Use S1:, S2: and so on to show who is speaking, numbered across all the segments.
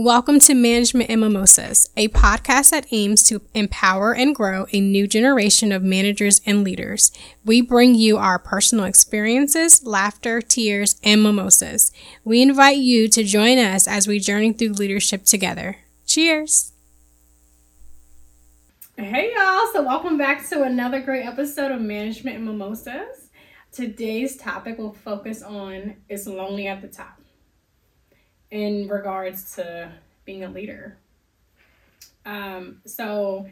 S1: Welcome to Management and Mimosas, a podcast that aims to empower and grow a new generation of managers and leaders. We bring you our personal experiences, laughter, tears, and mimosas. We invite you to join us as we journey through leadership together. Cheers! Hey y'all, so welcome back to another great episode of Management and Mimosas. Today's topic will focus on It's Lonely at the Top in regards to being a leader. Um, so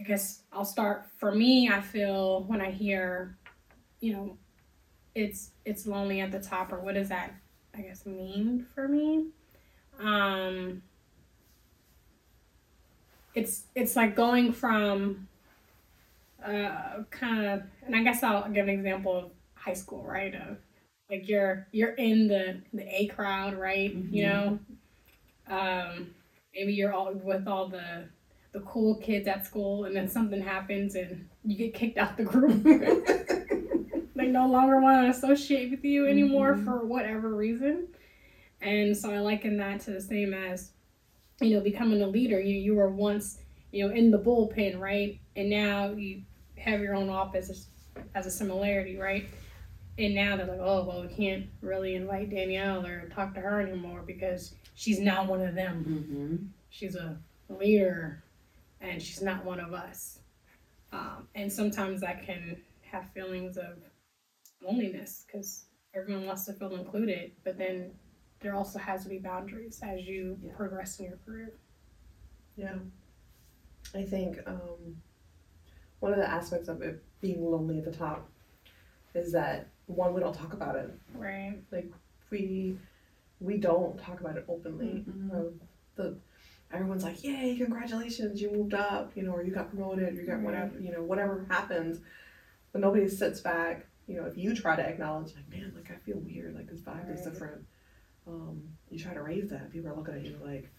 S1: I guess I'll start for me, I feel when I hear, you know, it's it's lonely at the top or what does that I guess mean for me? Um it's it's like going from uh kind of and I guess I'll give an example of high school, right? Of like you're you're in the the A crowd, right? Mm-hmm. You know, um, maybe you're all with all the the cool kids at school, and then something happens and you get kicked out the group. they no longer want to associate with you anymore mm-hmm. for whatever reason. And so I liken that to the same as, you know, becoming a leader. You you were once, you know, in the bullpen, right? And now you have your own office as, as a similarity, right? And now they're like, oh well, we can't really invite Danielle or talk to her anymore because she's not one of them. Mm-hmm. She's a leader, and she's not one of us. Um, and sometimes I can have feelings of loneliness because everyone wants to feel included, but then there also has to be boundaries as you yeah. progress in your career.
S2: Yeah, I think um, one of the aspects of it being lonely at the top is that one we don't talk about it
S1: right
S2: like we we don't talk about it openly mm-hmm. um, the everyone's like yay congratulations you moved up you know or you got promoted you got right. whatever you know whatever happens but nobody sits back you know if you try to acknowledge like man like i feel weird like this vibe right. is different um, you try to raise that people are looking at you like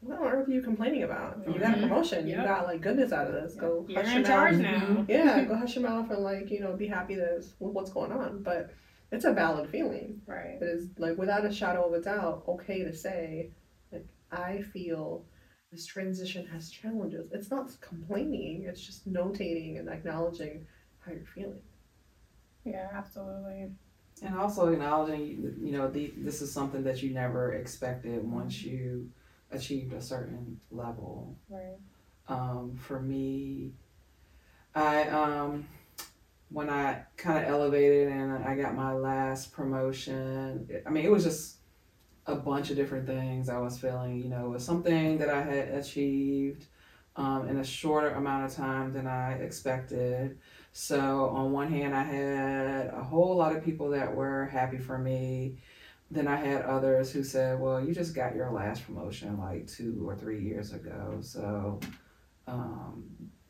S2: what on earth are you complaining about? You got a mm-hmm. promotion. Yep. You got like goodness out of this. Yep. Go
S1: You're hush in your charge mouth. now.
S2: Mm-hmm. Yeah, go hush your mouth and like you know be happy that what's going on. But it's a valid feeling.
S1: Right.
S2: It is like without a shadow of a doubt okay to say like I feel this transition has challenges. It's not complaining. It's just notating and acknowledging how you're feeling.
S1: Yeah, absolutely.
S3: And also acknowledging, you know, the, this is something that you never expected once you achieved a certain level.
S1: Right.
S3: Um, for me, I um, when I kind of elevated and I got my last promotion. I mean, it was just a bunch of different things I was feeling. You know, it was something that I had achieved um, in a shorter amount of time than I expected. So on one hand, I had a whole lot of people that were happy for me then I had others who said, "Well, you just got your last promotion like two or three years ago, so um,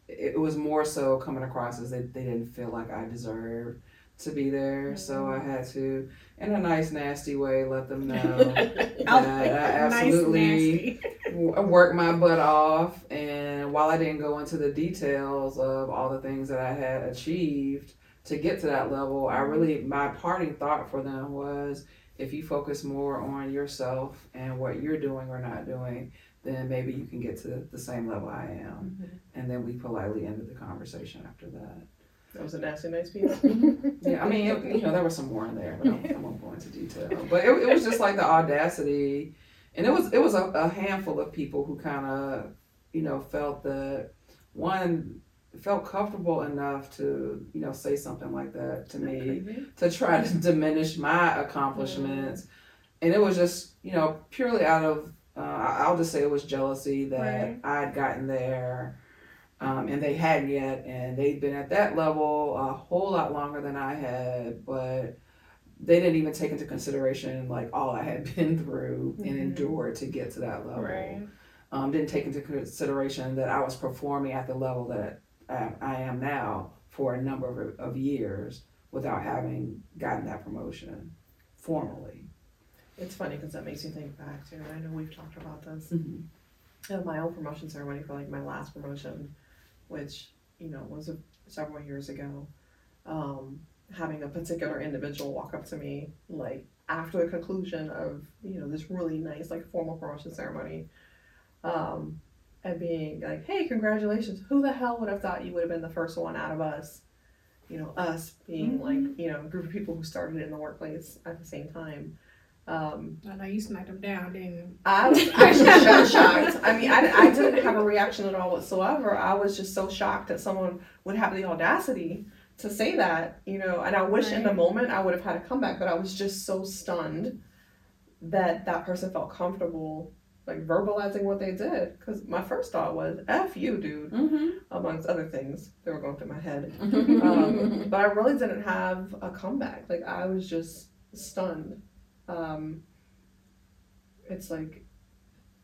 S3: it, was more so coming across as they, they didn't feel like I deserved to be there. Mm-hmm. So I had to, in a nice, nasty way, let them know that I absolutely nice, worked my butt off. And while I didn't go into the details of all the things that I had achieved to get to that level, I mm-hmm. really my parting thought for them was if you focus more on yourself and what you're doing or not doing, then maybe you can get to the same level I am. Mm-hmm. And then we politely ended the conversation after that.
S2: That was a nasty, nice piece.
S3: yeah, I mean, it, you know, there was some more in there, but I won't go into detail. But it, it was just like the audacity, and it was it was a, a handful of people who kind of, you know, felt that one felt comfortable enough to you know say something like that to me to try to diminish my accomplishments and it was just you know purely out of uh, i'll just say it was jealousy that right. i'd gotten there um, and they hadn't yet and they'd been at that level a whole lot longer than i had but they didn't even take into consideration like all i had been through mm-hmm. and endured to get to that level
S1: right.
S3: um, didn't take into consideration that i was performing at the level that I am now for a number of, of years without having gotten that promotion formally.
S2: It's funny because that makes me think back to, I know we've talked about this, mm-hmm. my own promotion ceremony for like my last promotion, which, you know, was a, several years ago. Um, having a particular individual walk up to me like after the conclusion of you know this really nice like formal promotion ceremony, um, and being like, "Hey, congratulations! Who the hell would have thought you would have been the first one out of us?" You know, us being
S1: Mhm.
S2: like you know a group of people who started in the workplace at the same time. Um,
S1: I know you smacked them down, didn't you?
S2: I was actually shell shocked. I mean, I, I didn't have a reaction at all whatsoever. I was just so shocked that someone would have the audacity to say that, you know. And I wish in the moment I would have had a comeback, but I was just so stunned that that person felt comfortable like verbalizing what they did. Because my first thought was, "F you, dude,"
S3: Mm-hmm.
S2: amongst other things that were going through my head.
S3: Mm-hmm.
S2: Um, but I really didn't have a comeback. Like I was just stunned. Um, it's like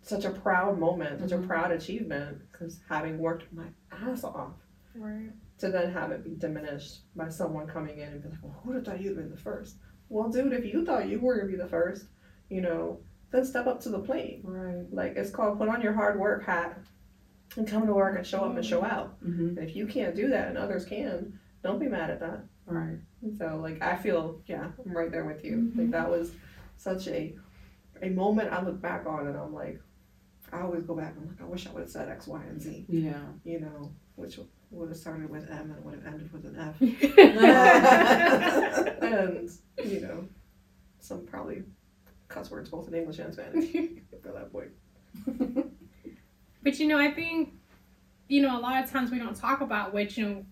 S2: such a proud moment, such
S3: Mhm.
S2: a proud achievement. Because having worked my ass off
S1: Right.
S2: to then have it be diminished by someone coming in and be like, "Well, who'd have thought you'd been the first? Well, dude, if you thought you were gonna be the first, you know, then step up to the plate.
S3: right.
S2: Like it's called put on your hard work hat and come to work and show up and show out.
S3: Mm-hmm.
S2: And if you can't do that and others can, don't be mad at that.
S3: Right.
S2: And so like I feel yeah, I'm right there with you.
S1: Mhm.
S2: Like that was such a a moment I look back on and I'm like I always go back and I'm like, I wish I would have said X, Y, and Z,
S3: Yeah.
S2: you know, which would have started with M and would have ended with an F. and, you know, some probably cuss words both in English and Spanish for that point.
S1: But you know, I think, you know, a lot of times we don't talk about which, you know,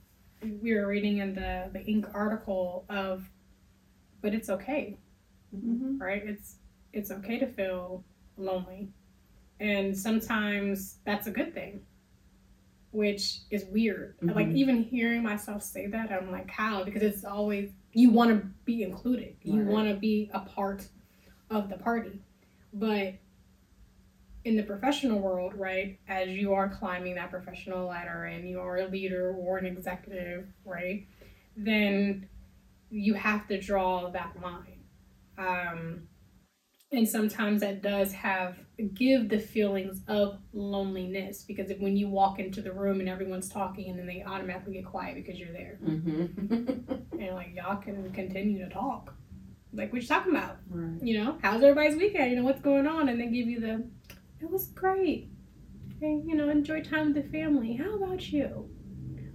S1: we were reading in the the Inc. article of, but it's okay,
S3: Mm-hmm.
S1: right? It's it's okay to feel lonely, and sometimes that's a good thing, which is weird. Like
S3: Mhm.
S1: even hearing myself say that, I'm like, how? Because it's always you want to be included, you
S3: Right.
S1: want to be a part of the party, but in the professional world, right, as you are climbing that professional ladder and you are a leader or an executive, right, then you have to draw that line. Um, and sometimes that does have give the feelings of loneliness because if when you walk into the room and everyone's talking and then they automatically get quiet because you're there
S3: Mm-hmm.
S1: and like y'all can continue to talk like what you talking about
S3: right.
S1: you know, how's everybody's weekend? You know, what's going on? And they give you the, it was great. Hey, you know, enjoy time with the family. How about you?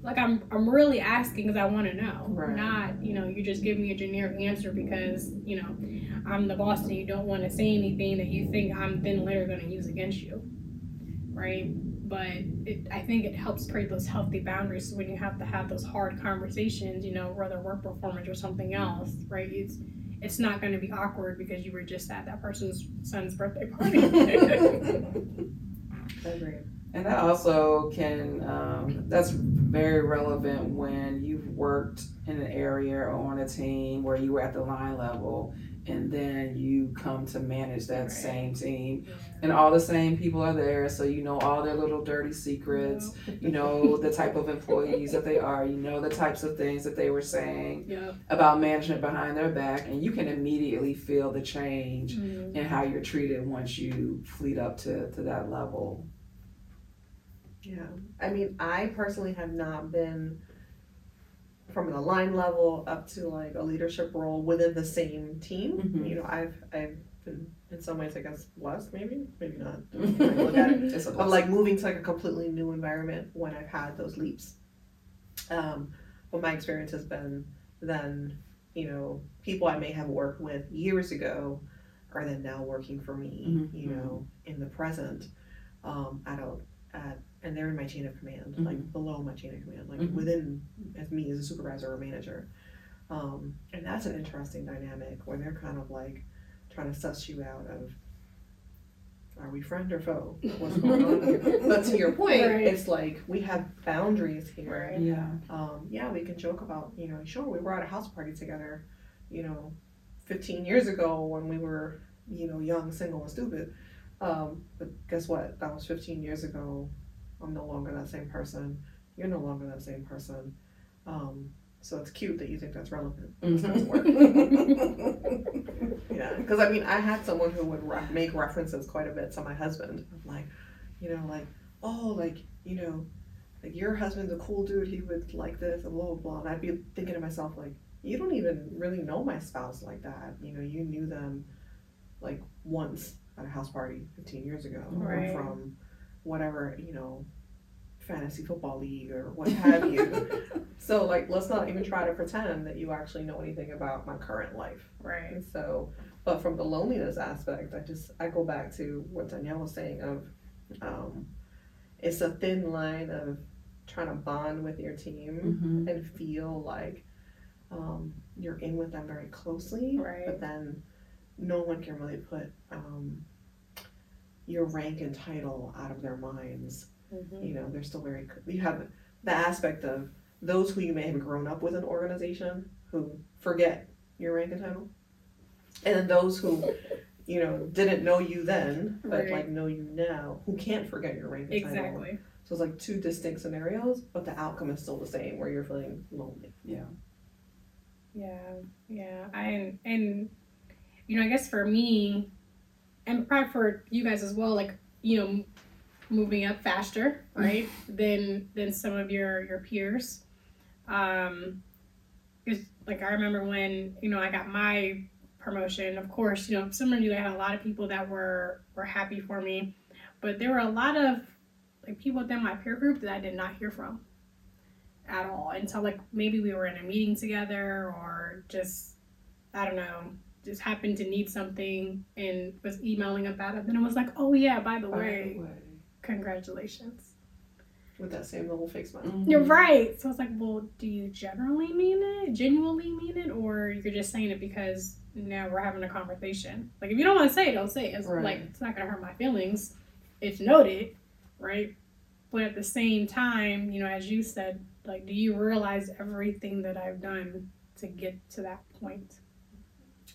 S1: Like I'm, I'm really asking because I want to know,
S3: Right.
S1: not you know, you just give me a generic answer because you know, I'm the boss and you don't want to say anything that you think I'm then later going to use against you, right? But it, I think it helps create those healthy boundaries when you have to have those hard conversations, you know, whether work performance or something else, right? It's it's not going to be awkward because you were just at that person's son's birthday party.
S2: Agreed.
S3: And that also can, um, that's very relevant when you've worked in an area or on a team where you were at the line level and then you come to manage that
S1: Right.
S3: same team and all the same people are there. So you know all their little dirty secrets, you know the type of employees that they are, you know the types of things that they were saying
S1: Yep.
S3: about management behind their back, and you can immediately feel the change
S1: Mm.
S3: in how you're treated once you fleet up to, to that level.
S2: Yeah. I mean, I personally have not been from the line level up to like a leadership role within the same team.
S3: Mhm.
S2: You know, I've I've been in some ways I guess blessed maybe, maybe not. look at it.
S3: It's
S2: Of like moving to like a completely new environment when I've had those leaps. Um, but my experience has been then, you know, people I may have worked with years ago are then now working for me,
S3: Mhm.
S2: you know, in the present, um, at a, at, and they're in my chain of command,
S3: Mhm.
S2: like below my chain of command, like
S3: Mhm.
S2: within as me as a supervisor or manager. Um, and that's an interesting dynamic where they're kind of like trying to suss you out of are we friend or foe? What's going on here? But to your point,
S1: Right.
S2: it's like we have boundaries here.
S1: Right.
S3: Yeah.
S2: Um, yeah, we can joke about, you know, sure, we were at a house party together, you know, 15 years ago when we were, you know, young, single, and stupid. Um, but guess what? That was 15 years ago. I'm no longer that same person. You're no longer that same person. Um, so it's cute that you think that's relevant. Doesn't. Yeah, because I mean, I had someone who would re- make references quite a bit to my husband. like, you know, like, oh, like, you know, like your husband's a cool dude. He would like this and blah blah blah. And I'd be thinking to myself, like, you don't even really know my spouse like that. You know, you knew them like once at a house party 15 years ago
S1: Right.
S2: from whatever, you know, fantasy football league or what have you. so, like, let's not even try to pretend that you actually know anything about my current life.
S1: Right.
S2: And so, but from the loneliness aspect, I just I go back to what Danielle was saying of, um, it's a thin line of trying to bond with your team
S3: Mm-hmm.
S2: and feel like um, you're in with them very closely,
S1: Right.
S2: but then no one can really put um, your rank and title out of their minds.
S1: Mhm.
S2: You know, they're still very. You have the aspect of those who you may have grown up with an organization who forget your rank and title, and then those who. You know, didn't know you then, but
S1: Right.
S2: like know you now, who can't forget your rank and title.
S1: Exactly.
S2: So it's like two distinct scenarios, but the outcome is still the same, where you're feeling lonely.
S3: Yeah.
S1: Yeah, yeah. I and you know, I guess for me, and probably for you guys as well, like you know, moving up faster, right, than than some of your your peers. Um, because like I remember when you know I got my promotion. Of course, you know, similarly, I had a lot of people that were were happy for me, but there were a lot of like people within my peer group that I did not hear from at all until like maybe we were in a meeting together or just I don't know, just happened to need something and was emailing about it. Then it was like, oh yeah, by the
S3: By the
S1: way,
S3: way.
S1: congratulations.
S2: with that same little fake smile.
S3: Mhm.
S1: You're right. So I was like, well, do you generally mean it, genuinely mean it, or you're just saying it because now we're having a conversation? Like if you don't want to say it, don't say it. It's
S3: Right.
S1: like it's not gonna hurt my feelings. It's noted, right? But at the same time, you know, as you said, like, do you realize everything that I've done to get to that point?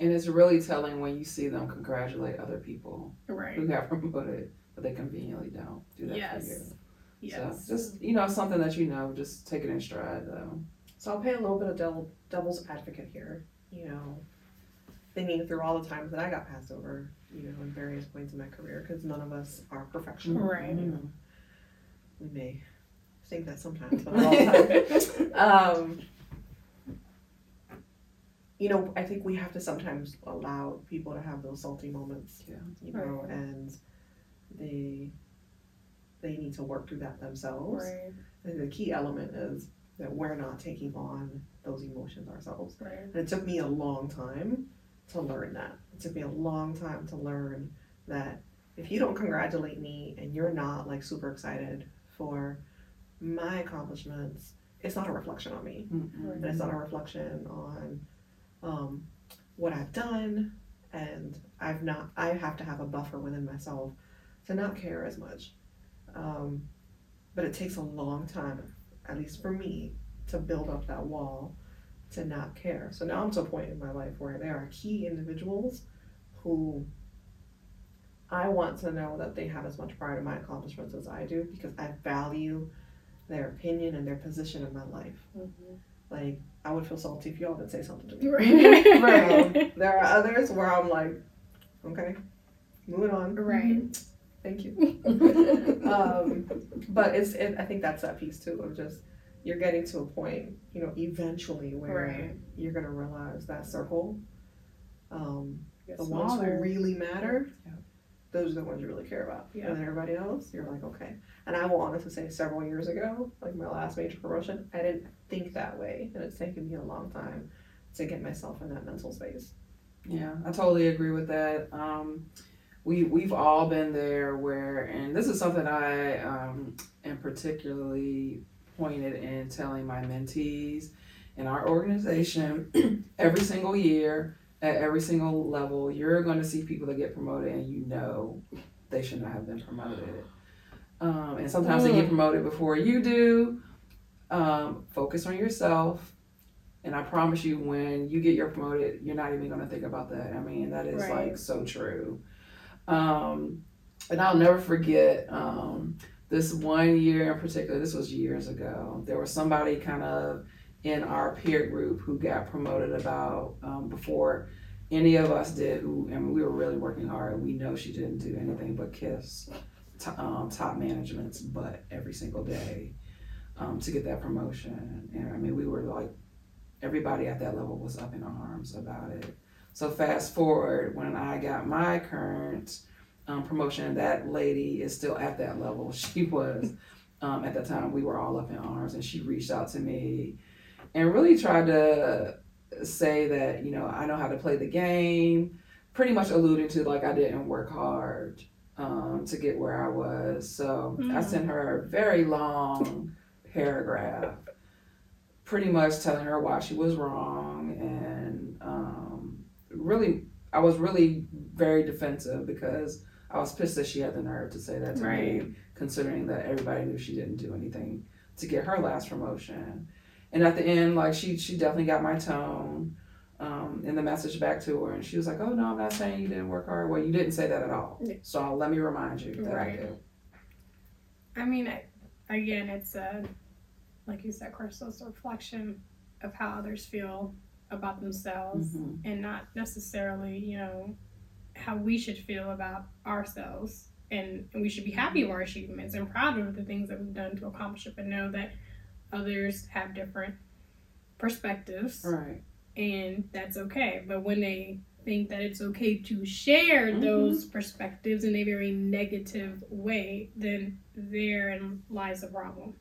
S3: And it's really telling when you see them congratulate other people
S1: Right.
S3: who got promoted, but they conveniently don't do that
S1: Yes.
S3: for you.
S1: Yes.
S3: So just you know something that you know, just take it in stride though.
S2: So I'll play a little bit of devil, devil's advocate here. You know, thinking through all the times that I got passed over, you know, in various points in my career, because none of us are perfection.
S1: Right.
S2: You know, we may think that sometimes, but not all the time. um, you know, I think we have to sometimes allow people to have those salty moments.
S3: Yeah.
S2: You know,
S1: Right.
S2: and they they need to work through that themselves.
S1: Right.
S2: And the key element is that we're not taking on those emotions ourselves.
S1: Right.
S2: And it took me a long time to learn that. It took me a long time to learn that if you don't congratulate me and you're not like super excited for my accomplishments, it's not a reflection on me.
S3: Mm-mm.
S2: And it's not a reflection on um, what I've done. And I've not, I have to have a buffer within myself to not care as much. Um, but it takes a long time, at least for me, to build up that wall to not care. So now I'm to a point in my life where there are key individuals who I want to know that they have as much pride in my accomplishments as I do because I value their opinion and their position in my life.
S1: Mhm.
S2: Like, I would feel salty if y'all didn't say something to me.
S1: Right.
S2: Um, there are others where I'm like, okay, moving on.
S1: Right.
S2: Thank you. um, but it's, it, I think that's that piece too of just you're getting to a point, you know, eventually where
S1: Right.
S2: you're gonna realize that circle, um, the ones who really matter,
S3: Yeah.
S2: those are the ones you really care about.
S1: Yeah.
S2: And then everybody else, you're like, okay. And I will honestly say, several years ago, like my last major promotion, I didn't think that way, and it's taken me a long time to get myself in that mental space.
S3: Yeah, I totally agree with that. Um, we we've all been there where, and this is something I um, am particularly pointed in telling my mentees in our organization every single year at every single level. You're going to see people that get promoted, and you know they should not have been promoted. Um, and sometimes they get promoted before you do. Um, focus on yourself. And I promise you, when you get your promoted, you're not even going to think about that. I mean, that is
S1: Right.
S3: like so true. Um, and I'll never forget um, this one year in particular. This was years ago. There was somebody kind of in our peer group who got promoted about um, before any of us did. Who and we were really working hard. We know she didn't do anything but kiss um, top management's butt every single day um, to get that promotion. And I mean, we were like everybody at that level was up in arms about it. So fast forward when I got my current um, promotion, that lady is still at that level. She was um, at that time. We were all up in arms, and she reached out to me and really tried to say that you know I know how to play the game. Pretty much alluding to like I didn't work hard um, to get where I was. So I
S1: Mm.
S3: sent her a very long paragraph, pretty much telling her why she was wrong, and um, really, I was really very defensive because I was pissed that she had the nerve to say that to
S1: Right.
S3: me, considering that everybody knew she didn't do anything to get her last promotion. And at the end, like she she definitely got my tone um, in the message back to her, and she was like, "Oh no, I'm not saying you didn't work hard. Well, you didn't say that at all. So let me remind you that I
S1: Right.
S3: did."
S1: I mean, again, it's a, like you said, Crystal, it's a reflection of how others feel about themselves
S3: Mhm.
S1: and not necessarily, you know, how we should feel about ourselves. And, and we should be happy with our achievements and proud of the things that we've done to accomplish it, but know that others have different perspectives
S3: Right.
S1: and that's okay. But when they think that it's okay to share
S3: Mhm.
S1: those perspectives in a very negative way, then therein lies the problem.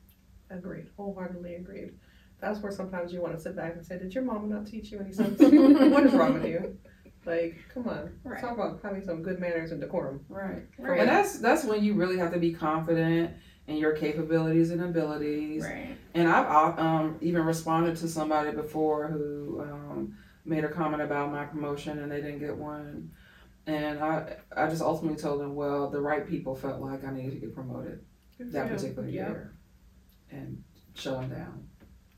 S2: Agreed. Wholeheartedly agreed. That's where sometimes you want to sit back and say, Did your mama not teach you any sense? what is wrong with you? Like, come on.
S1: Right.
S2: Talk about having some good manners and decorum.
S3: Right.
S1: Right.
S3: And that's that's when you really have to be confident in your capabilities and abilities.
S1: Right.
S3: And I've um, even responded to somebody before who um, made a comment about my promotion and they didn't get one. And I, I just ultimately told them, well, the right people felt like I needed to get promoted that
S2: Yeah.
S3: particular
S1: Yep.
S3: year, and shut them down.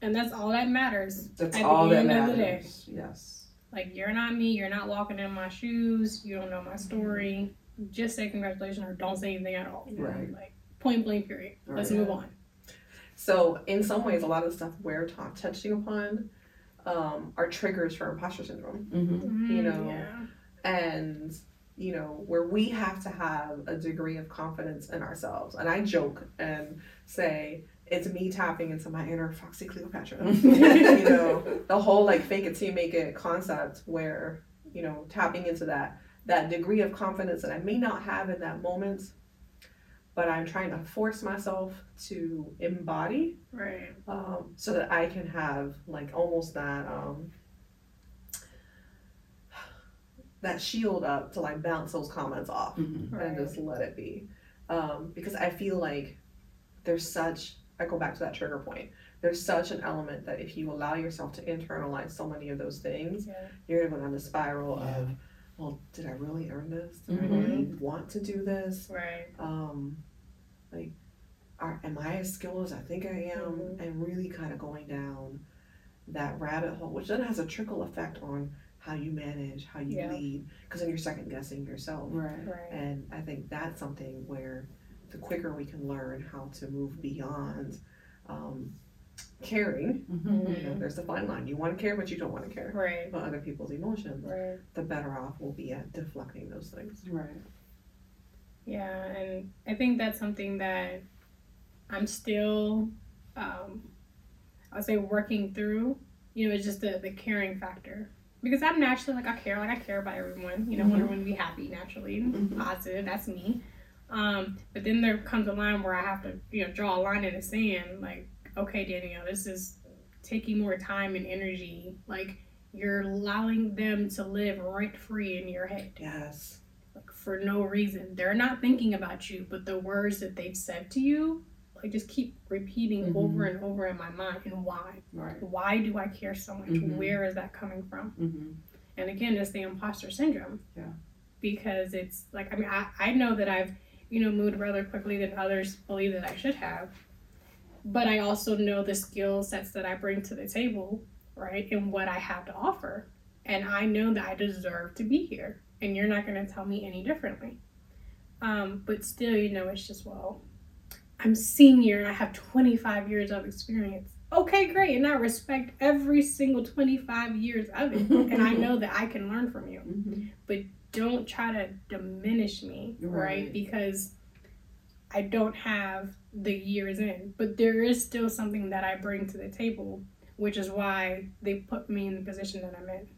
S1: And that's all that matters.
S3: That's
S1: At the
S3: all that
S1: end of the day.
S3: matters. Yes.
S1: Like you're not me, you're not walking in my shoes, you don't know my story. Just say congratulations or don't say anything at all.
S3: Right.
S1: Like point blank period. Let's
S3: Right.
S1: move on.
S2: So, in some ways, a lot of the stuff we're ta- touching upon um, are triggers for imposter syndrome.
S3: Mm-hmm.
S2: You
S1: Mm,
S2: know,
S1: yeah.
S2: and you know where we have to have a degree of confidence in ourselves and i joke and say it's me tapping into my inner foxy cleopatra you know the whole like fake it till you make it concept where you know tapping into that that degree of confidence that i may not have in that moment but i'm trying to force myself to embody
S1: Right.
S2: um, so that I can have like almost that um, that shield up to like bounce those comments off
S3: Mm-hmm.
S1: Right.
S2: and just let it be. Um, because I feel like there's such I go back to that trigger point. There's such an element that if you allow yourself to internalize so many of those things,
S1: Yeah.
S2: you're going on the spiral
S3: Yeah.
S2: of, well, did I really earn this? Did
S3: Mhm.
S2: I really want to do this?
S1: Right.
S2: um, like, are, am I as skilled as I think I am?
S1: Mhm.
S2: And really kind of going down that rabbit hole, which then has a trickle effect on how you manage, how you
S1: Yeah.
S2: lead, because then you're second guessing yourself.
S3: Right.
S1: Right.
S2: And I think that's something where the quicker we can learn how to move beyond um, caring,
S3: Mm-hmm.
S2: you know, there's the fine line. You want to care, but you don't want to care
S1: Right.
S2: about other people's emotions.
S1: Right.
S2: The better off we'll be at deflecting those things.
S3: Right.
S1: Yeah, and I think that's something that I'm still, um, I would say, working through. You know, it's just the the caring factor because I'm naturally like I care, like I care about everyone. You know, want
S3: Mhm.
S1: everyone to be happy naturally,
S3: Mhm.
S1: positive. That's me. Um, but then there comes a line where I have to, you know, draw a line in the sand. Like, okay, Danielle, this is taking more time and energy. Like, you're allowing them to live rent free in your head
S2: Yes.
S1: like for no reason. They're not thinking about you, but the words that they've said to you, like just keep repeating
S3: Mhm.
S1: over and over in my mind. And why?
S3: Right.
S1: Why do I care so much?
S3: Mhm.
S1: Where is that coming from?
S3: Mm-hmm.
S1: And again, it's the imposter syndrome.
S3: Yeah.
S1: Because it's like I mean I, I know that I've you know moved rather quickly than others believe that I should have, but I also know the skill sets that I bring to the table, right, and what I have to offer, and I know that I deserve to be here, and you're not going to tell me any differently. Um, but still, you know, it's just well, I'm senior and I have 25 years of experience. Okay, great, and I respect every single 25 years of it, and I know that I can learn from you
S3: Mm-hmm.
S1: Don't try to diminish me, right?
S3: Right.
S1: Because I don't have the years in, but there is still something that I bring to the table which is why they put me in the position that I'm in.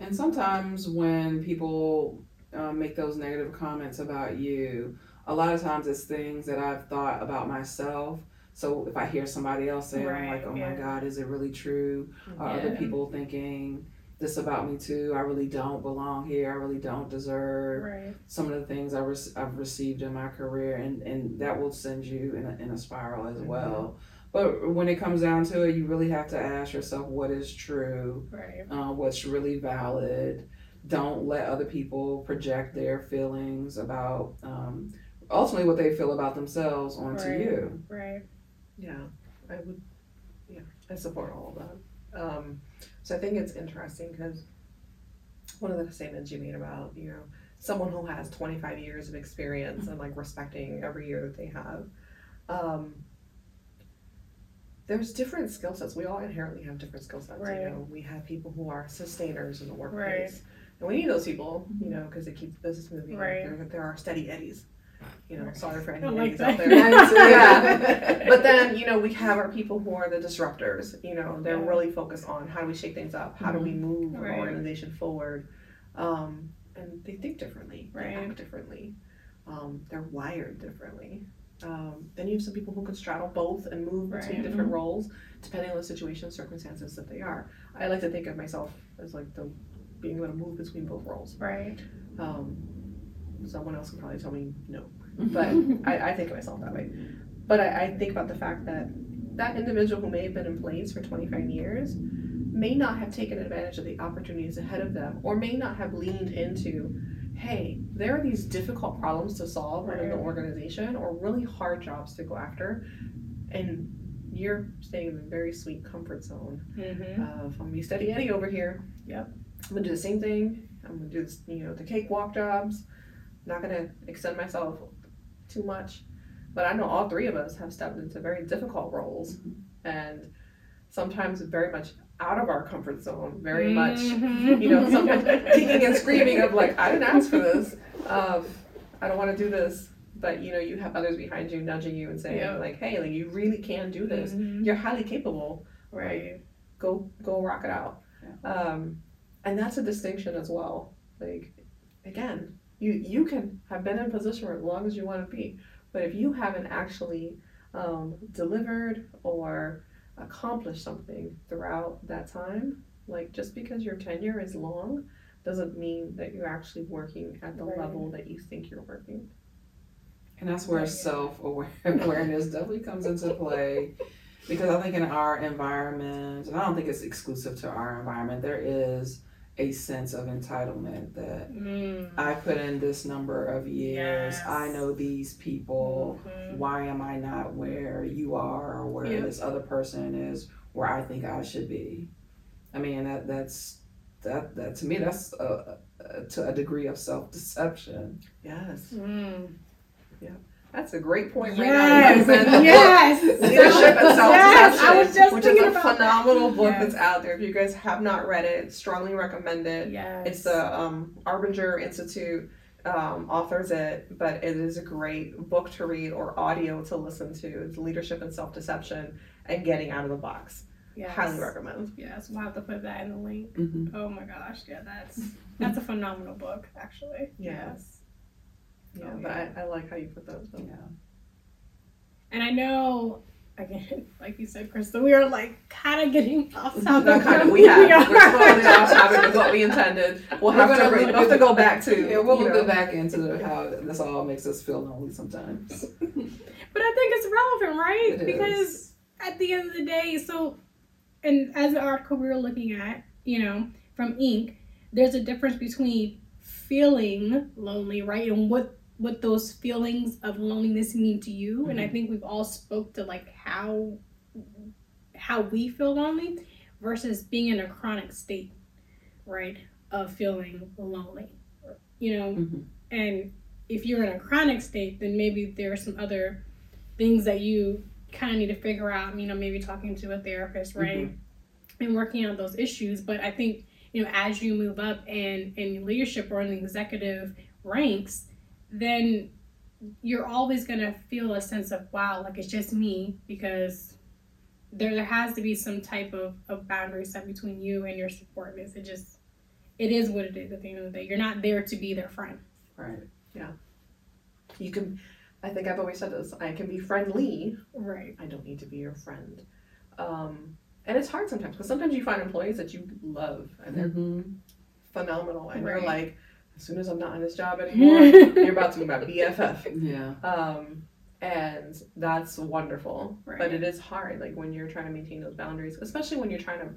S3: And sometimes when people um, make those negative comments about you, a lot of times it's things that I've thought about myself. So if I hear somebody else say, it, I'm like, oh
S1: yeah.
S3: my God, is it really true? Are other people thinking this about me too? I really don't belong here. I really don't deserve
S1: Right.
S3: some of the things I re- I've received in my career, and, and that will send you in a, in a spiral as well. But when it comes down to it, you really have to ask yourself what is true,
S1: Right.
S3: uh, what's really valid. Don't let other people project their feelings about um, ultimately what they feel about themselves onto
S1: Right.
S3: you.
S1: Right.
S2: Yeah, I would. Yeah, I support all of that. Um, so I think it's interesting because one of the statements you made about you know someone who has 25 years of experience and like respecting every year that they have. Um, there's different skill sets. We all inherently have different skill sets.
S1: Right.
S2: You know, we have people who are sustainers in the workplace, and we need those people. You know, because they keep the business moving.
S1: Right.
S2: There, there are steady eddies. You know, sorry for any
S1: I like
S2: eddies out
S1: that.
S2: there. yeah. But then, you know, we have our people who are the disruptors. You know, they're
S1: Yeah.
S2: really focused on how do we shake things up? How do we move
S1: Right.
S2: an organization forward? Um, and they think differently. They
S1: Right.
S2: act differently. Um, they're wired differently. Um, then you have some people who can straddle both and move between
S1: Right.
S2: different roles depending on the situation, circumstances that they are. I like to think of myself as like the being able to move between both roles.
S1: Right.
S2: Um, someone else can probably tell me no, but I, I think of myself that way. But I, I think about the fact that that individual who may have been in place for 25 years may not have taken advantage of the opportunities ahead of them or may not have leaned into hey there are these difficult problems to solve within the organization or really hard jobs to go after and you're staying in a very sweet comfort zone
S1: Mm-hmm.
S2: if I'm gonna be steady Eddie over here.
S1: Yep.
S2: I'm gonna do the same thing. I'm gonna do this, you know, the cakewalk jobs. I'm Not gonna extend myself too much. But I know all three of us have stepped into very difficult roles and sometimes very much out of our comfort zone, very much
S1: Mhm.
S2: you know, sometimes kicking and screaming of like, I didn't ask for this. Um, I don't want to do this. But you know, you have others behind you nudging you and saying
S1: Yeah.
S2: like, hey, like you really can do this.
S1: Mhm.
S2: You're highly capable
S1: Right.
S2: go go rock it out. Um, and that's a distinction as well. Like again, you you can have been in position for as long as you want to be, but if you haven't actually um, delivered or accomplished something throughout that time, like just because your tenure is long doesn't mean that you're actually working at the
S1: Right.
S2: level that you think you're working.
S3: And that's where self awareness definitely comes into play. Because I think in our environment, and I don't think it's exclusive to our environment, there is a sense of entitlement that
S1: Mm.
S3: I put in this number of years,
S1: Yes.
S3: I know these people,
S1: Mhm.
S3: why am I not where you are or where
S1: Yep.
S3: this other person is where I think I should be? I mean, that that's that that to me that's a, a, to a degree of self deception.
S2: Yes,
S1: Mm.
S2: That's a great point right.
S1: Yes. Yes.
S2: Leadership and Self
S1: Yes, I was just
S2: which is a
S1: about
S2: phenomenal
S1: that.
S2: book
S1: Yes.
S2: that's out there. If you guys have not read it, strongly recommend it.
S1: Yes.
S2: It's the um, Arbinger Institute um, authors it, but it is a great book to read or audio to listen to. It's Leadership and Self Deception and Getting Out of the Box.
S1: yes.
S2: Highly recommend.
S1: Yes, we'll have to put that in the link.
S3: Mm-hmm.
S1: Oh my gosh, yeah, that's that's a phenomenal book, actually.
S2: Yeah.
S1: Yes.
S2: Yeah,
S1: Oh,
S2: but I, I like how you put those. Though.
S3: Yeah.
S1: And I know, again, like you said, Krista, we are like kind of getting off topic.
S2: That kind of we have.
S1: are.
S2: We're slowly off topic of what we intended. We'll have
S3: We're
S2: to,
S3: gonna
S2: re-
S3: loop
S2: we'll have to go back to.
S3: Yeah, we'll
S2: you
S3: look
S2: know,
S3: it back into the, how this all makes us feel lonely sometimes.
S1: But I think it's relevant, right?
S3: It
S1: because
S3: is.
S1: at the end of the day, so, and as an article we were looking at, you know, from Inc., there's a difference between feeling lonely, right, and what what those feelings of loneliness mean to you. And I think we've all spoke to like how how we feel lonely versus being in a chronic state, right, of feeling lonely. You know,
S3: Mhm.
S1: and if you're in a chronic state, then maybe there are some other things that you kind of need to figure out. You know, maybe talking to a therapist, right, and working on those issues. But I think you know, as you move up in in leadership or in the executive ranks, then you're always gonna feel a sense of wow, like it's just me because there there has to be some type of, of boundary set between you and your subordinates. It just it is what it is at the end of the day. You're not there to be their friend.
S3: Right. Yeah.
S2: You can, I think I've always said this, I can be friendly.
S1: Right.
S2: I don't need to be your friend. Um, and it's hard sometimes because sometimes you find employees that you love and they're
S3: Mm-hmm.
S2: phenomenal and
S1: Right.
S2: you're like, as soon as I'm not in this job anymore, you're about to be my BFF.
S3: Yeah.
S2: Um, and that's wonderful.
S1: Right.
S2: But it is hard, like when you're trying to maintain those boundaries, especially when you're trying to,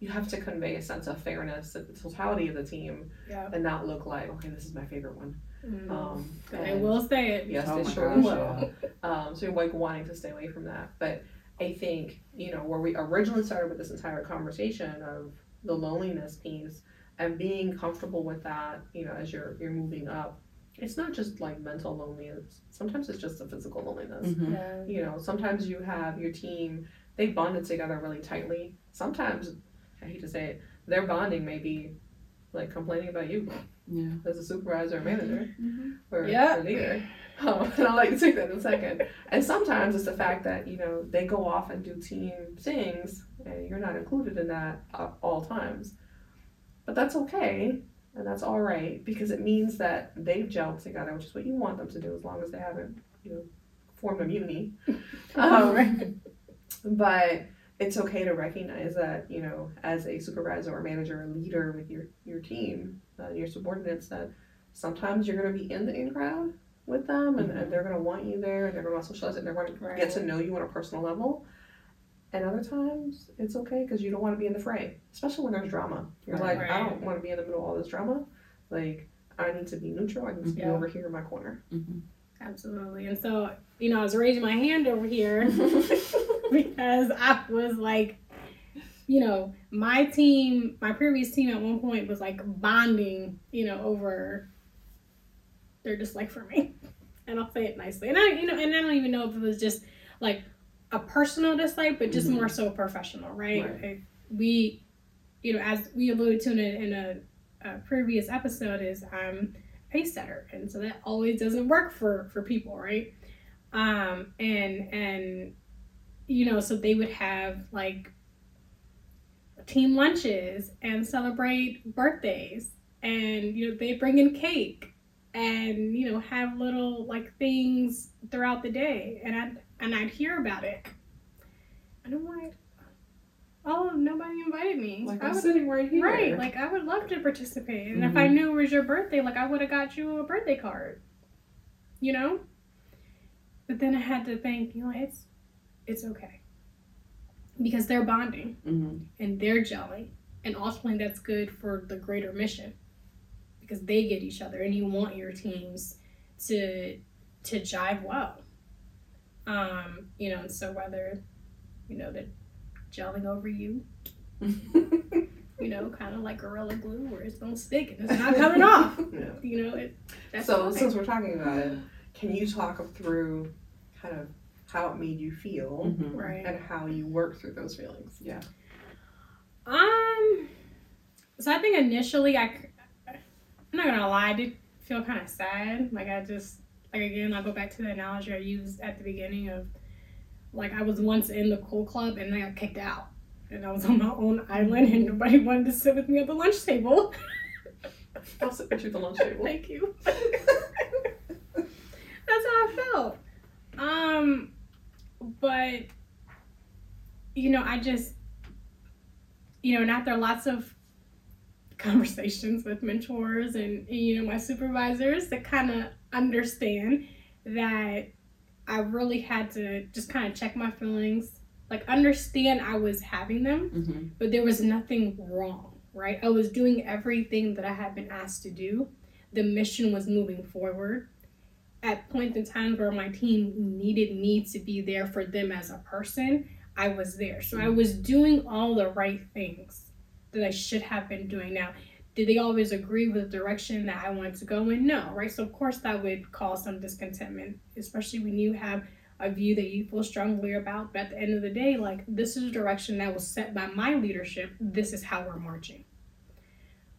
S2: you have to convey a sense of fairness to the totality of the team
S1: Yeah.
S2: and not look like, okay, this is my favorite one.
S1: Mm.
S2: Um,
S1: they
S2: and-
S1: will say it.
S2: Yes,
S3: Oh
S2: they
S3: my
S2: sure
S3: gosh,
S2: will. Um, so you're like wanting to stay away from that. But I think, you know, where we originally started with this entire conversation of the loneliness piece and being comfortable with that, you know, as you're you're moving up, it's not just like mental loneliness. Sometimes it's just a physical loneliness.
S3: Mhm.
S1: Yeah.
S2: You know, sometimes you have your team, they bonded together really tightly. Sometimes, I hate to say it, their bonding may be like complaining about you
S3: Yeah.
S2: as a supervisor or manager or,
S1: Yeah.
S2: or leader. Um, and I'll let you take that in a second. And sometimes it's the fact that, you know, they go off and do team things and you're not included in that at all times. But that's okay and that's all right because it means that they've gelled together, which is what you want them to do as long as they haven't, you know, formed immunity. Um, but it's okay to recognize that, you know, as a supervisor or manager or leader with your, your team, uh, your subordinates, that sometimes you're going to be in the in crowd with them and, and they're going to want you there and they're going to socialize and they're going to get to know you on a personal level. And other times it's okay because you don't want to be in the fray, especially when there's drama. You're
S3: Right.
S2: like, I don't want to be in the middle of all this drama. Like, I need to be neutral. I need to be over here in my corner.
S3: Mhm.
S1: Absolutely. And so, you know, I was raising my hand over here because I was like, you know, my team, my previous team at one point was like bonding, you know, over their dislike for me. And I'll say it nicely. And I, you know, and I don't even know if it was just like a personal dislike, but just
S3: Mhm.
S1: more so professional, right?
S2: Right.
S1: We, you know, as we alluded to in a, in a, a previous episode, is I'm a pace setter, and so that always doesn't work for for people, right? Um, and and you know, so they would have like team lunches and celebrate birthdays, and you know they bring in cake and you know have little like things throughout the day, and I and I'd hear about it, and I'm like, oh, nobody invited me.
S3: Like
S1: I
S3: I'm
S1: would-
S3: sitting right here.
S1: Right, like I would love to participate, and if I
S3: Mhm.
S1: knew it was your birthday, like I would have got you a birthday card, you know. But then I had to think, you know, it's it's okay because they're bonding
S3: Mhm.
S1: and they're gelling, and ultimately that's good for the greater mission because they get each other, and you want your teams to to jive well. Um, you know, and so whether you know they're gelling over you you know, kind of like Gorilla Glue, where it's gonna stick and it's not coming off.
S2: Yeah.
S1: You know, it. That's
S2: so
S1: fine.
S2: since we're talking about it, can you talk through kind of how it made you feel
S3: Mhm.
S1: right.
S2: and how you work through those feelings? Yeah.
S1: Um. So I think initially I, I'm not gonna lie, I did feel kind of sad. Like I just, like again, I'll go back to the analogy I used at the beginning of, like I was once in the cool club and I got kicked out, and I was on my own island and nobody wanted to sit with me at the lunch table.
S2: I'll sit with you at the lunch table.
S1: Thank you. That's how I felt. Um, but you know, I just, you know, and after lots of conversations with mentors and you know my supervisors that kind of understand that I really had to just kind of check my feelings, like understand I was having them
S3: Mhm.
S1: but there was nothing wrong, right? I was doing everything that I had been asked to do. The mission was moving forward. At points in time where my team needed me to be there for them as a person, I was there. So I was doing all the right things that I should have been doing. Now, did they always agree with the direction that I wanted to go in? No, right? So of course that would cause some discontentment, especially when you have a view that you feel strongly about. But at the end of the day, like this is a direction that was set by my leadership. This is how we're marching.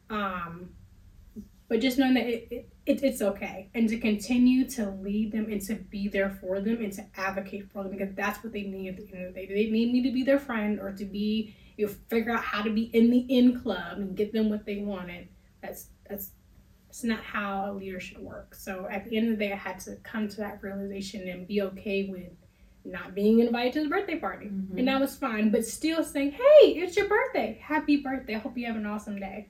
S1: Um, but just knowing that it, it, it, it's okay. And to continue to lead them and to be there for them and to advocate for them because that's what they need at the end of the day. They need me to be their friend or to be you know, figure out how to be in the in club and get them what they wanted. That's that's it's not how a leader should work so at the end of the day i had to come to that realization and be okay with not being invited to the birthday party.
S3: Mhm.
S1: and that was fine but still saying hey it's your birthday. Happy birthday. I hope you have an awesome day.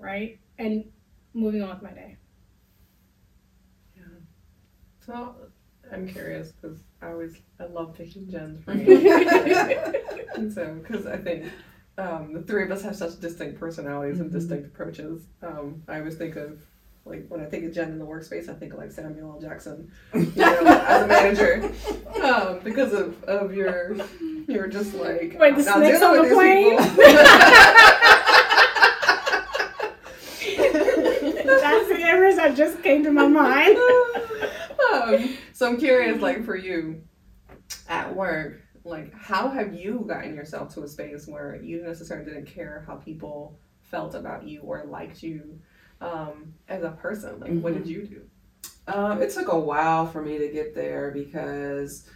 S1: Right? And moving on with my day
S2: So I'm curious because I always I love picking Jen's brain, and so because I think um, the three of us have such distinct personalities and
S3: Mhm.
S2: distinct approaches. Um, I always think of like when I think of Jen in the workspace, I think of like Samuel L. Jackson, you know, as a manager, um, because of, of your you're just like
S1: Wait, the
S2: "Not
S1: snakes on
S2: with
S1: the
S2: people."
S1: That's the image that just came to my mind.
S2: so I'm curious, like for you at work, like how have you gotten yourself to a space where you necessarily didn't care how people felt about you or liked you um, as a person? Like, what did you do?
S3: Um, it took a while for me to get there because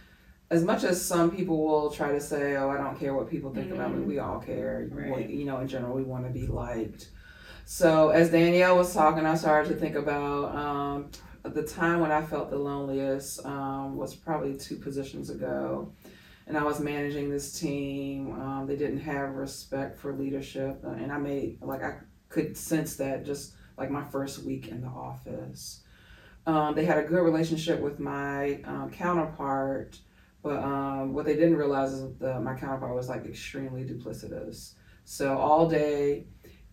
S3: as much as some people will try to say, "Oh, I don't care what people think about me,"
S1: Mhm.
S3: we all care.
S2: Right.
S3: We- you know, in general, we want to be liked. So as Danielle was talking, I started to think about um, the time when I felt the loneliest um, was probably two positions ago. And I was managing this team. Um, they didn't have respect for leadership. uh, And I made, like, I could sense that just like my first week in the office. Um, they had a good relationship with my um, counterpart, but um, what they didn't realize is that my counterpart was like extremely duplicitous. So all day,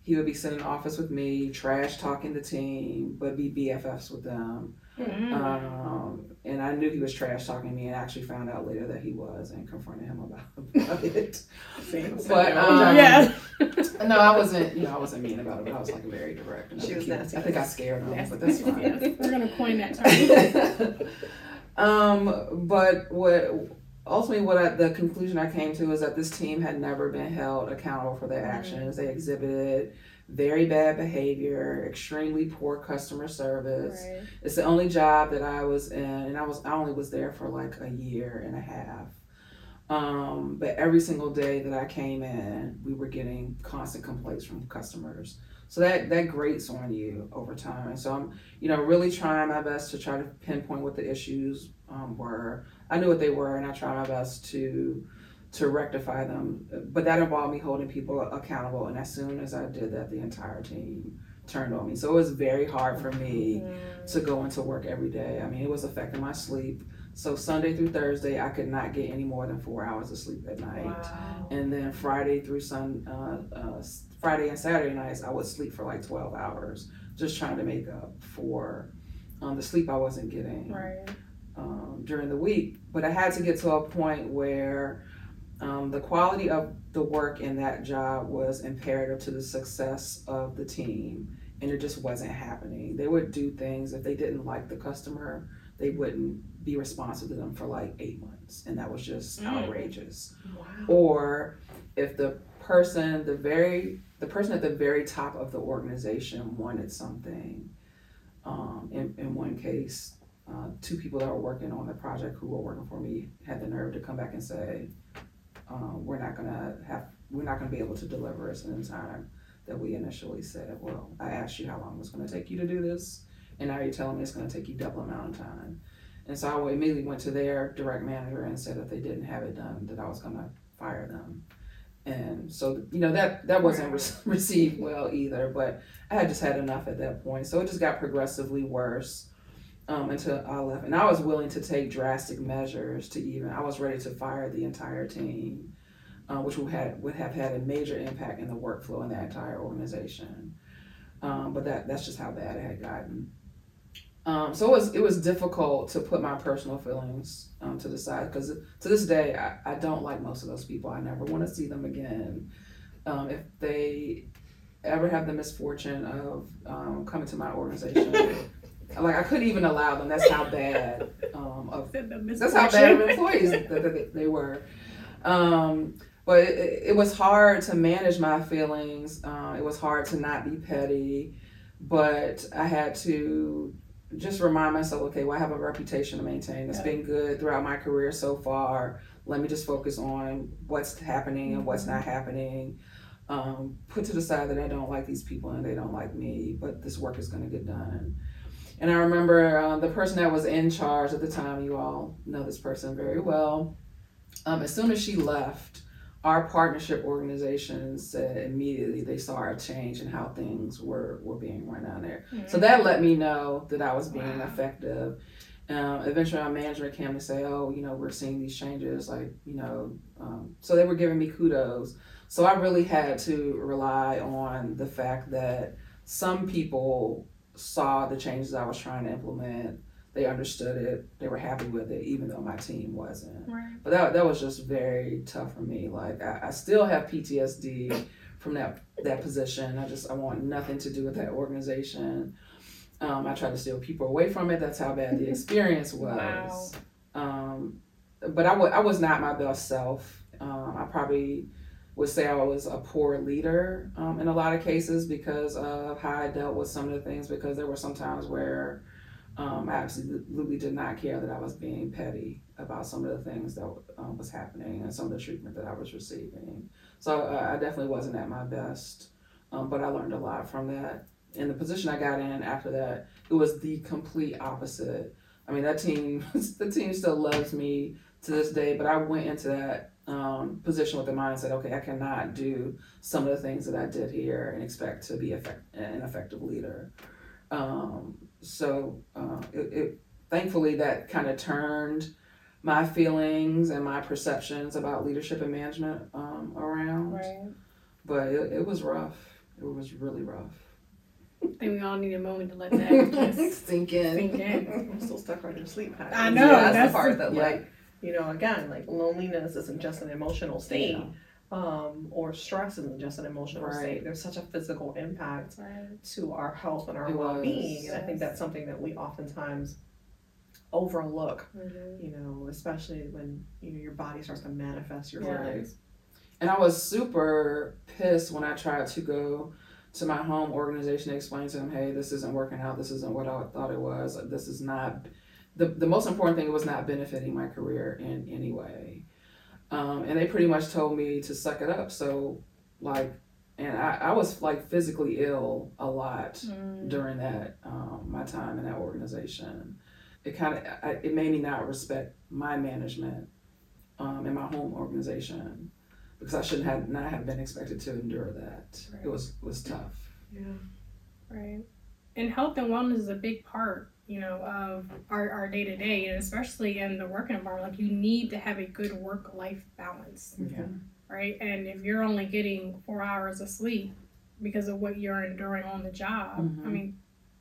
S3: he would be sitting in the office with me, trash talking the team, but be BFFs with them.
S1: Mm-hmm.
S3: Um, and I knew he was trash talking me, and actually found out later that he was, and confronted him about, about it. But, um,
S1: yeah.
S3: No, I wasn't. You know, I wasn't mean about it, but I was like very direct. And
S2: She
S3: think
S2: was
S3: he-
S2: nasty.
S3: I think I scared him,
S1: Yes.
S3: but that's fine.
S1: Yes, We're gonna coin that term.
S3: um, but what ultimately what I, the conclusion I came to is that this team had never been held accountable for their actions. They exhibited very bad behavior, extremely poor customer service.
S1: Right.
S3: It's the only job that I was in, and I was I only was there for like a year and a half. Um, but every single day that I came in, we were getting constant complaints from customers. So that that grates on you over time. And so I'm, you know, really trying my best to try to pinpoint what the issues um, were. I knew what they were, and I tried my best to to rectify them. But that involved me holding people accountable. And as soon as I did that, the entire team turned on me. So it was very hard for me to go into work every day. I mean, it was affecting my sleep. So Sunday through Thursday, I could not get any more than four hours of sleep at night.
S2: Wow.
S3: And then Friday through Sun, uh, uh, Friday and Saturday nights, I would sleep for like twelve hours, just trying to make up for um, the sleep I wasn't getting
S1: Right.
S3: um, during the week. But I had to get to a point where um, the quality of the work in that job was imperative to the success of the team, and it just wasn't happening. They would do things if they didn't like the customer, they wouldn't be responsive to them for like eight months, and that was just
S1: Mm.
S3: outrageous
S2: Wow.
S3: or if the person the very the person at the very top of the organization wanted something um, in, in one case uh, two people that were working on the project who were working for me had the nerve to come back and say um, we're not gonna have we're not gonna be able to deliver us in time that we initially said well i asked you how long it was going to take you to do this and now you're telling me it's going to take you double amount of time. And so i immediately went to their direct manager and said if they didn't have it done that i was going to fire them and so you know that that wasn't re- received well either but i had just had enough at that point. So it just got progressively worse um, until i left. And i was willing to take drastic measures to even i was ready to fire the entire team uh, which would have would have had a major impact in the workflow in that entire organization. Um, but that that's just how bad it had gotten um, so it was it was difficult to put my personal feelings um, to the side because to this day I, I don't like most of those people. I never want to see them again. Um, if they ever have the misfortune of um, coming to my organization, like I couldn't even allow them. That's how bad um, of that's how bad of employees that, that they- were. Um, but it, it was hard to manage my feelings. Uh, it was hard to not be petty. but I had to just remind myself, okay, well, I have a reputation to maintain. It's
S1: Yeah.
S3: been good throughout my career so far. Let me just focus on what's happening and what's not happening. Um, put to the side that I don't like these people and they don't like me, but this work is going to get done. And I remember uh, the person that was in charge at the time, you all know this person very well. Um, as soon as she left, our partnership organization said immediately they saw a change in how things were, were being run down there. So that let me know that I was being
S1: Wow.
S3: effective. Um, eventually, our management came to say, "Oh, you know, we're seeing these changes." Like, you know, um, so they were giving me kudos. So I really had to rely on the fact that some people saw the changes I was trying to implement. They understood it. They were happy with it, even though my team wasn't.
S1: Right.
S3: But that that was just very tough for me. Like I, I still have PTSD from that that position. I just I want nothing to do with that organization. Um, I tried to steal people away from it. That's how bad the experience was. Wow. Um, but I I was not my best self. Um, I probably would say I was a poor leader um, in a lot of cases because of how I dealt with some of the things. Because there were some times where um, I absolutely did not care that I was being petty about some of the things that um, was happening and some of the treatment that I was receiving. So uh, I definitely wasn't at my best, um, but I learned a lot from that. And the position I got in after that, it was the complete opposite. I mean, that team, the team still loves me to this day, but I went into that um, position with the mindset, okay, I cannot do some of the things that I did here and expect to be effect- an effective leader. Um, so uh, it, it thankfully that kind of turned my feelings and my perceptions about leadership and management um, around.
S1: Right.
S3: But it, it was rough. It was really rough.
S1: I think we all need a moment to let that just
S3: Sink in.
S1: sink in.
S2: I'm still stuck on your sleep pattern.
S1: I know,
S2: that's,
S1: that's
S2: the part that
S3: Yeah.
S2: like you know again like loneliness isn't just an emotional state. Um, or stress isn't just an emotional
S3: Right.
S2: state. There's such a physical impact
S1: Right.
S2: to our health and our
S3: It
S2: well being.
S3: was.
S2: And I think that's something that we oftentimes overlook,
S1: Mhm.
S2: you know, especially when you know your body starts to manifest your feelings.
S3: And I was super pissed when I tried to go to my home organization to explain to them, hey, this isn't working out. This isn't what I thought it was. This is not. The, the most important thing was not benefiting my career in any way. Um, and they pretty much told me to suck it up. So, like, and I, I was like physically ill a lot
S1: Mm.
S3: during that um, my time in that organization. It kind of it made me not respect my management um, in my home organization because I shouldn't have not have been expected to endure that.
S1: Right.
S3: It was was tough.
S2: Yeah.
S1: Right. And health and wellness is a big part, you know, of our, our day to day, and especially in the work environment. Like you need to have a good work life balance,
S3: Yeah.
S1: right? And if you're only getting four hours of sleep because of what you're enduring on the job, I
S3: Mhm.
S1: mean,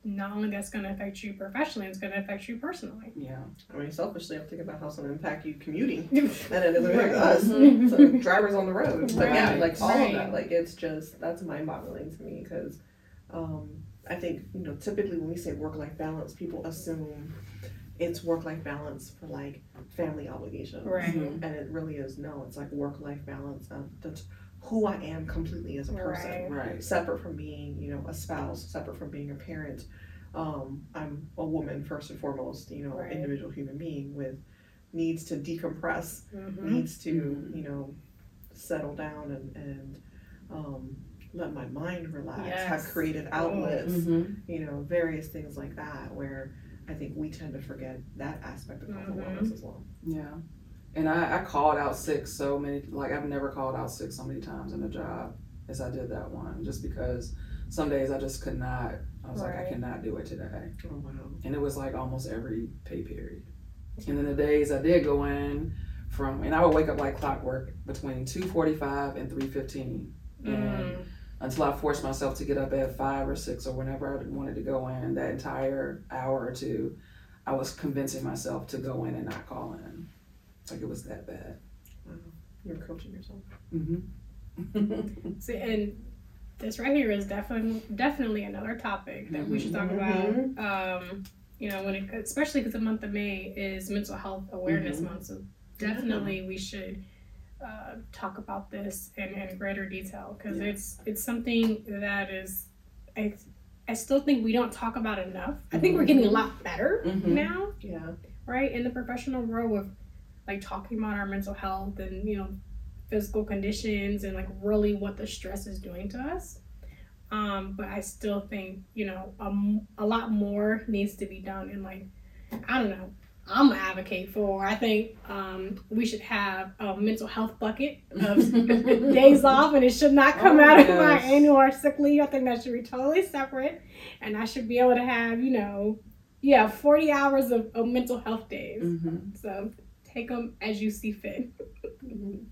S1: not only that's going to affect you professionally, it's going to affect you personally.
S3: Yeah.
S2: I mean, selfishly, I'm thinking about how it's going to impact you commuting, and it doesn't affect
S3: Right.
S2: us, so drivers on the road. But yeah,
S3: Right.
S2: like all of
S1: Right.
S2: that, like it's just that's mind-boggling to me because um, I think you know typically when we say work-life balance, people assume it's work-life balance for like family obligations,
S1: Right.
S3: Mhm.
S2: and it really is no. It's like work-life balance of that's who I am completely as a person
S1: Right.
S3: Right.
S2: separate from being, you know, a spouse, separate from being a parent. Um, I'm a woman first and foremost, you know,
S1: Right.
S2: individual human being with needs to decompress,
S1: Mhm.
S2: needs to,
S3: Mhm.
S2: you know, settle down and, and um, let my mind relax, have creative outlets,
S3: Mhm.
S2: you know, various things like that where I think we tend to forget that aspect of health and
S1: Mhm.
S2: wellness as well.
S3: Yeah. And I, I called out sick so many like I've never called out sick so many times in a job as I did that one. Just because some days I just could not I was like, I cannot do it today.
S2: Oh wow.
S3: and it was like almost every pay period. And then the days I did go in from, and I would wake up like clockwork between two forty five and three fifteen, and
S1: Mm.
S3: Until I forced myself to get up at five or six or whenever I wanted to go in, that entire hour or two, I was convincing myself to go in and not call in, It's like it was that bad.
S2: Wow. You're coaching yourself.
S3: Mm-hmm.
S1: See, and this right here is definitely definitely another topic that we should talk
S2: Mhm.
S1: about. Um, you know, when it especially because the month of May is Mental Health Awareness
S3: Mhm.
S1: Month, so definitely we should uh, talk about this in, in greater detail because
S3: Yeah.
S1: it's it's something that is it's I still think we don't talk about enough. I think we're getting a lot better
S3: Mhm.
S1: now,
S2: Yeah.
S1: right, in the professional world with like talking about our mental health and you know physical conditions and like really what the stress is doing to us. Um, but I still think you know um, a lot more needs to be done and like I don't know. I'm an advocate for. I think um, we should have a mental health bucket of days off, and it should not come
S3: Oh,
S1: out of my annual or sick leave. I think that should be totally separate, and I should be able to have, you know, yeah, 40 hours of, of mental health days.
S3: Mhm.
S1: So take them as you see fit.
S2: Mhm.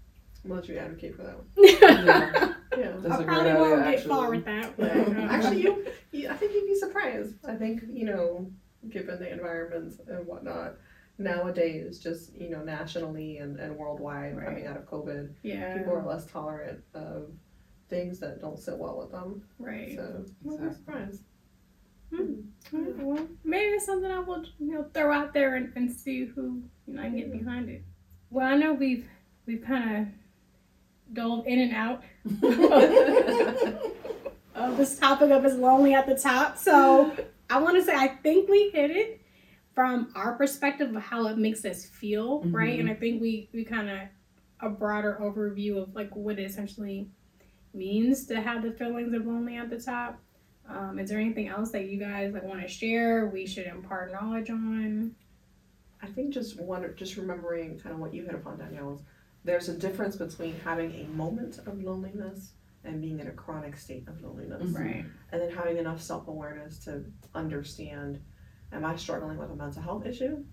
S2: I'll let you advocate for that one.
S3: Yeah.
S2: Yeah.
S3: That's
S1: I
S3: a
S1: probably won't
S3: idea,
S1: get far with that. But, uh,
S2: Actually, you, you, I think you'd be surprised. I think, you know, given the environments and whatnot, nowadays, just, you know, nationally and, and worldwide,
S1: Right.
S2: coming out of COVID,
S1: yeah,
S2: people are less tolerant of things that don't sit well with them.
S1: right.
S2: So, I'm
S3: Exactly.
S2: surprised.
S1: Hmm. Alright, Well, maybe it's something I will you know throw out there and, and see who you know I can get behind it. Well, I know we've we've kind of dove in and out of this topic of is lonely at the top. So I want to say I think we hit it from our perspective of how it makes us feel, right?
S3: Mhm.
S1: And I think we we kind of a broader overview of like what it essentially means to have the feelings of lonely at the top. Um, is there anything else that you guys like want to share? We should impart knowledge on.
S2: I think just one, just remembering kind of what you hit upon, Danielle, is there's a difference between having a moment of loneliness and being in a chronic state of loneliness.
S3: Mhm.
S1: Right.
S2: and then having enough self awareness to understand am I struggling with a mental health issue?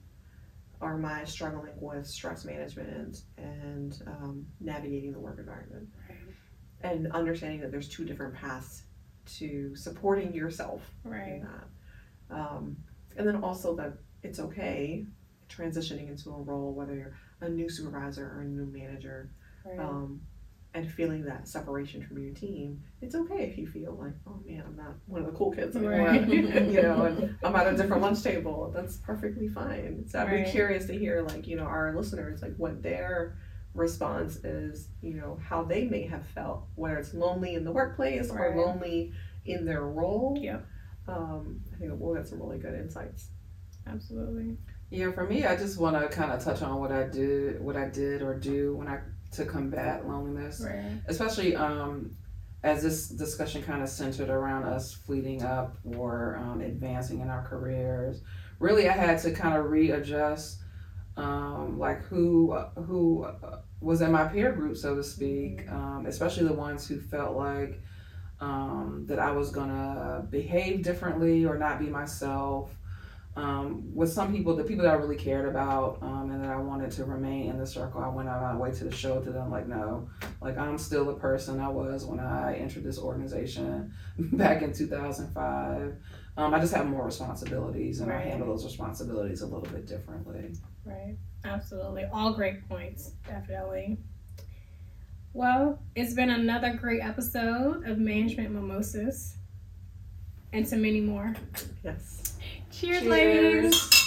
S2: Or am I struggling with stress management and um, navigating the work environment? And understanding that there's two different paths to supporting yourself in
S1: Right.
S2: that. Um, and then also that it's okay transitioning into a role, whether you're a new supervisor or a new manager,
S1: Right.
S2: um, and feeling that separation from your team, it's okay if you feel like, oh man, I'm not one of the cool kids anymore.
S1: Right.
S2: you know, and I'm at a different lunch table. That's perfectly fine. So I'd
S1: Right.
S2: be curious to hear, like, you know, our listeners, like, what their response is, you know, how they may have felt, whether it's lonely in the workplace
S1: Right.
S2: or lonely in their role.
S1: Yep.
S2: Um, I think we'll get some really good insights.
S1: Absolutely.
S3: Yeah, for me, I just want to kind of touch on what I did, what I did or do when I to combat loneliness,
S1: Right.
S3: especially um, as this discussion kind of centered around us fleeting up or um, advancing in our careers. Really, I had to kind of readjust, um, like who who was in my peer group, so to speak, um, especially the ones who felt like um, that I was gonna behave differently or not be myself. Um, with some people, the people that I really cared about um, and that I wanted to remain in the circle, I went out of my way to the show to them, like, no, like I'm still the person I was when I entered this organization back in 2005. Um, I just have more responsibilities and I handle those responsibilities a little bit differently.
S1: Right. Absolutely. All great points. Definitely. Well, it's been another great episode of Management Mimosas and to many more.
S2: Yes.
S1: Cheers,
S3: Cheers.
S1: ladies.